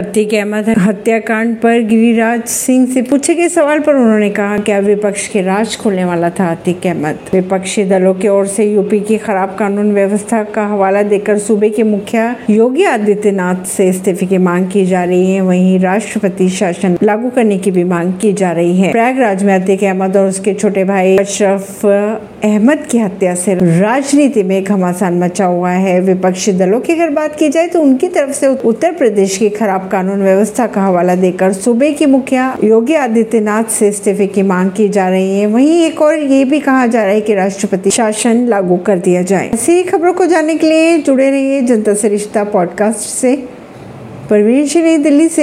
अतीक अहमद हत्याकांड पर गिरिराज सिंह से पूछे गए सवाल पर उन्होंने कहा क्या विपक्ष के राज खोलने वाला था अतीक अहमद। विपक्षी दलों की ओर से यूपी की खराब कानून व्यवस्था का हवाला देकर सूबे के मुखिया योगी आदित्यनाथ से इस्तीफे की मांग की जा रही है। वहीं राष्ट्रपति शासन लागू करने की भी मांग की जा रही है। प्रयागराज में अतीक अहमद और उसके छोटे भाई अशरफ अहमद की हत्या से राजनीति में घमासान मचा हुआ है। विपक्षी दलों की अगर बात की जाए तो उनकी तरफ़ से उत्तर प्रदेश की खराब कानून व्यवस्था का हवाला देकर सूबे की मुखिया योगी आदित्यनाथ से इस्तीफे की मांग की जा रही है। वहीं एक और ये भी कहा जा रहा है कि राष्ट्रपति शासन लागू कर दिया जाए। ऐसी खबरों को जानने के लिए जुड़े रहिए जनता से रिश्ता पॉडकास्ट से। परवीन श्री दिल्ली से।